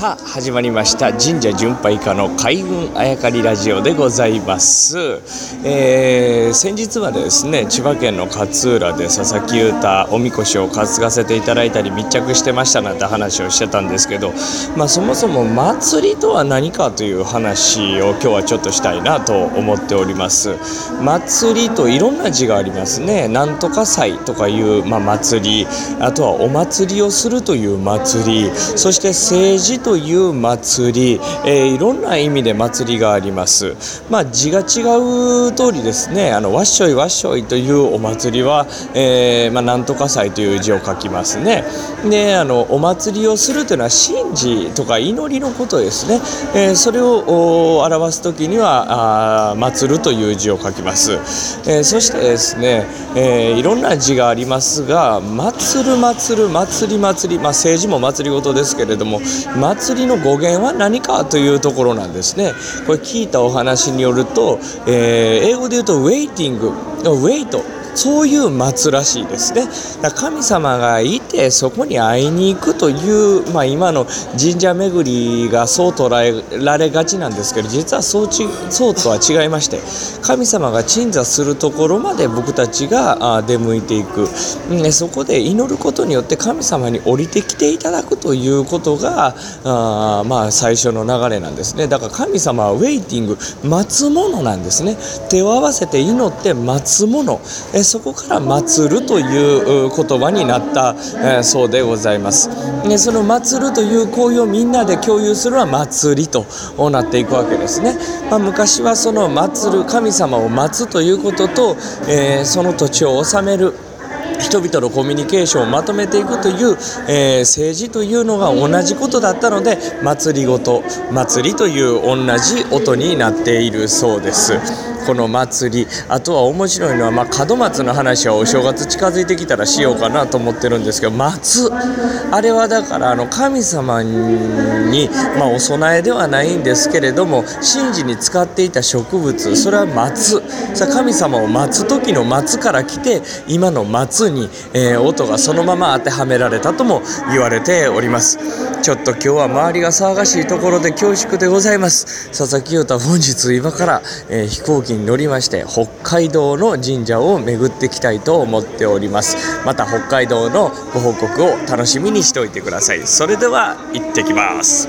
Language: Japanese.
さあ始まりました神社巡拝家の海軍あやかりラジオでございます、えー、先日まですね千葉県の勝浦で佐々木優太おみこしを担がせていただいたり密着してましたなんて話をしてたんですけど、まあ、そもそも祭りとは何かという話を今日はちょっとしたいなと思っております。祭りといろんな字がありますね。なんとか祭とかいう、まあ、祭りあとはお祭りをするという祭りそして政治とという祭り、えー、いろんな意味で祭りがあります。まあ、字が違う通りですね、あのわっしょいわっしょいというお祭りは、えー、まあ、なんとか祭という字を書きますね。で、あのお祭りをするというのは神事とか祈りのことですね。えー、それを表す時にはあ祭るという字を書きます。えそしてですね、えいろんな字がありますが、祭る祭る祭り祭り、まあ、政治も祭りごとですけれども、祭りの語源は何かというところなんですね。これ聞いたお話によると、えー、英語で言うとウェイティング、ウェイトそういう松らしいですね。神様がいてそこに会いに行くという、まあ、今の神社巡りがそう捉えられがちなんですけど実はそうちそうとは違いまして神様が鎮座するところまで僕たちが出向いていく、ね、そこで祈ることによって神様に降りてきていただくということがあまあ最初の流れなんですね。だから神様はウェイティング待つものなんですね。手を合わせて祈って待つもの。えそこから祀るという言葉になった、えそうでございますでその祀るという行為をみんなで共有するのは祭りとなっていくわけですね、まあ、昔はその祀る神様を待つということと、えー、その土地を治める人々のコミュニケーションをまとめていくという、えー、政治というのが同じことだったので祭りごと祭りという同じ音になっているそうです。この祭りあとは面白いのは、まあ、門松の話はお正月近づいてきたらしようかなと思ってるんですけど松。あれはだからあの神様に、まあ、お供えではないんですけれども神事に使っていた植物それは松。さ神様を待つ時の松から来て今の松に、えー、音がそのまま当てはめられたとも言われております。ちょっと今日は周りが騒がしいところで恐縮でございます。佐々木優太本日今から、えー、飛行に乗りまして北海道の神社を巡っていきたいと思っております。また北海道のご報告を楽しみにしておいてください。それでは行ってきます。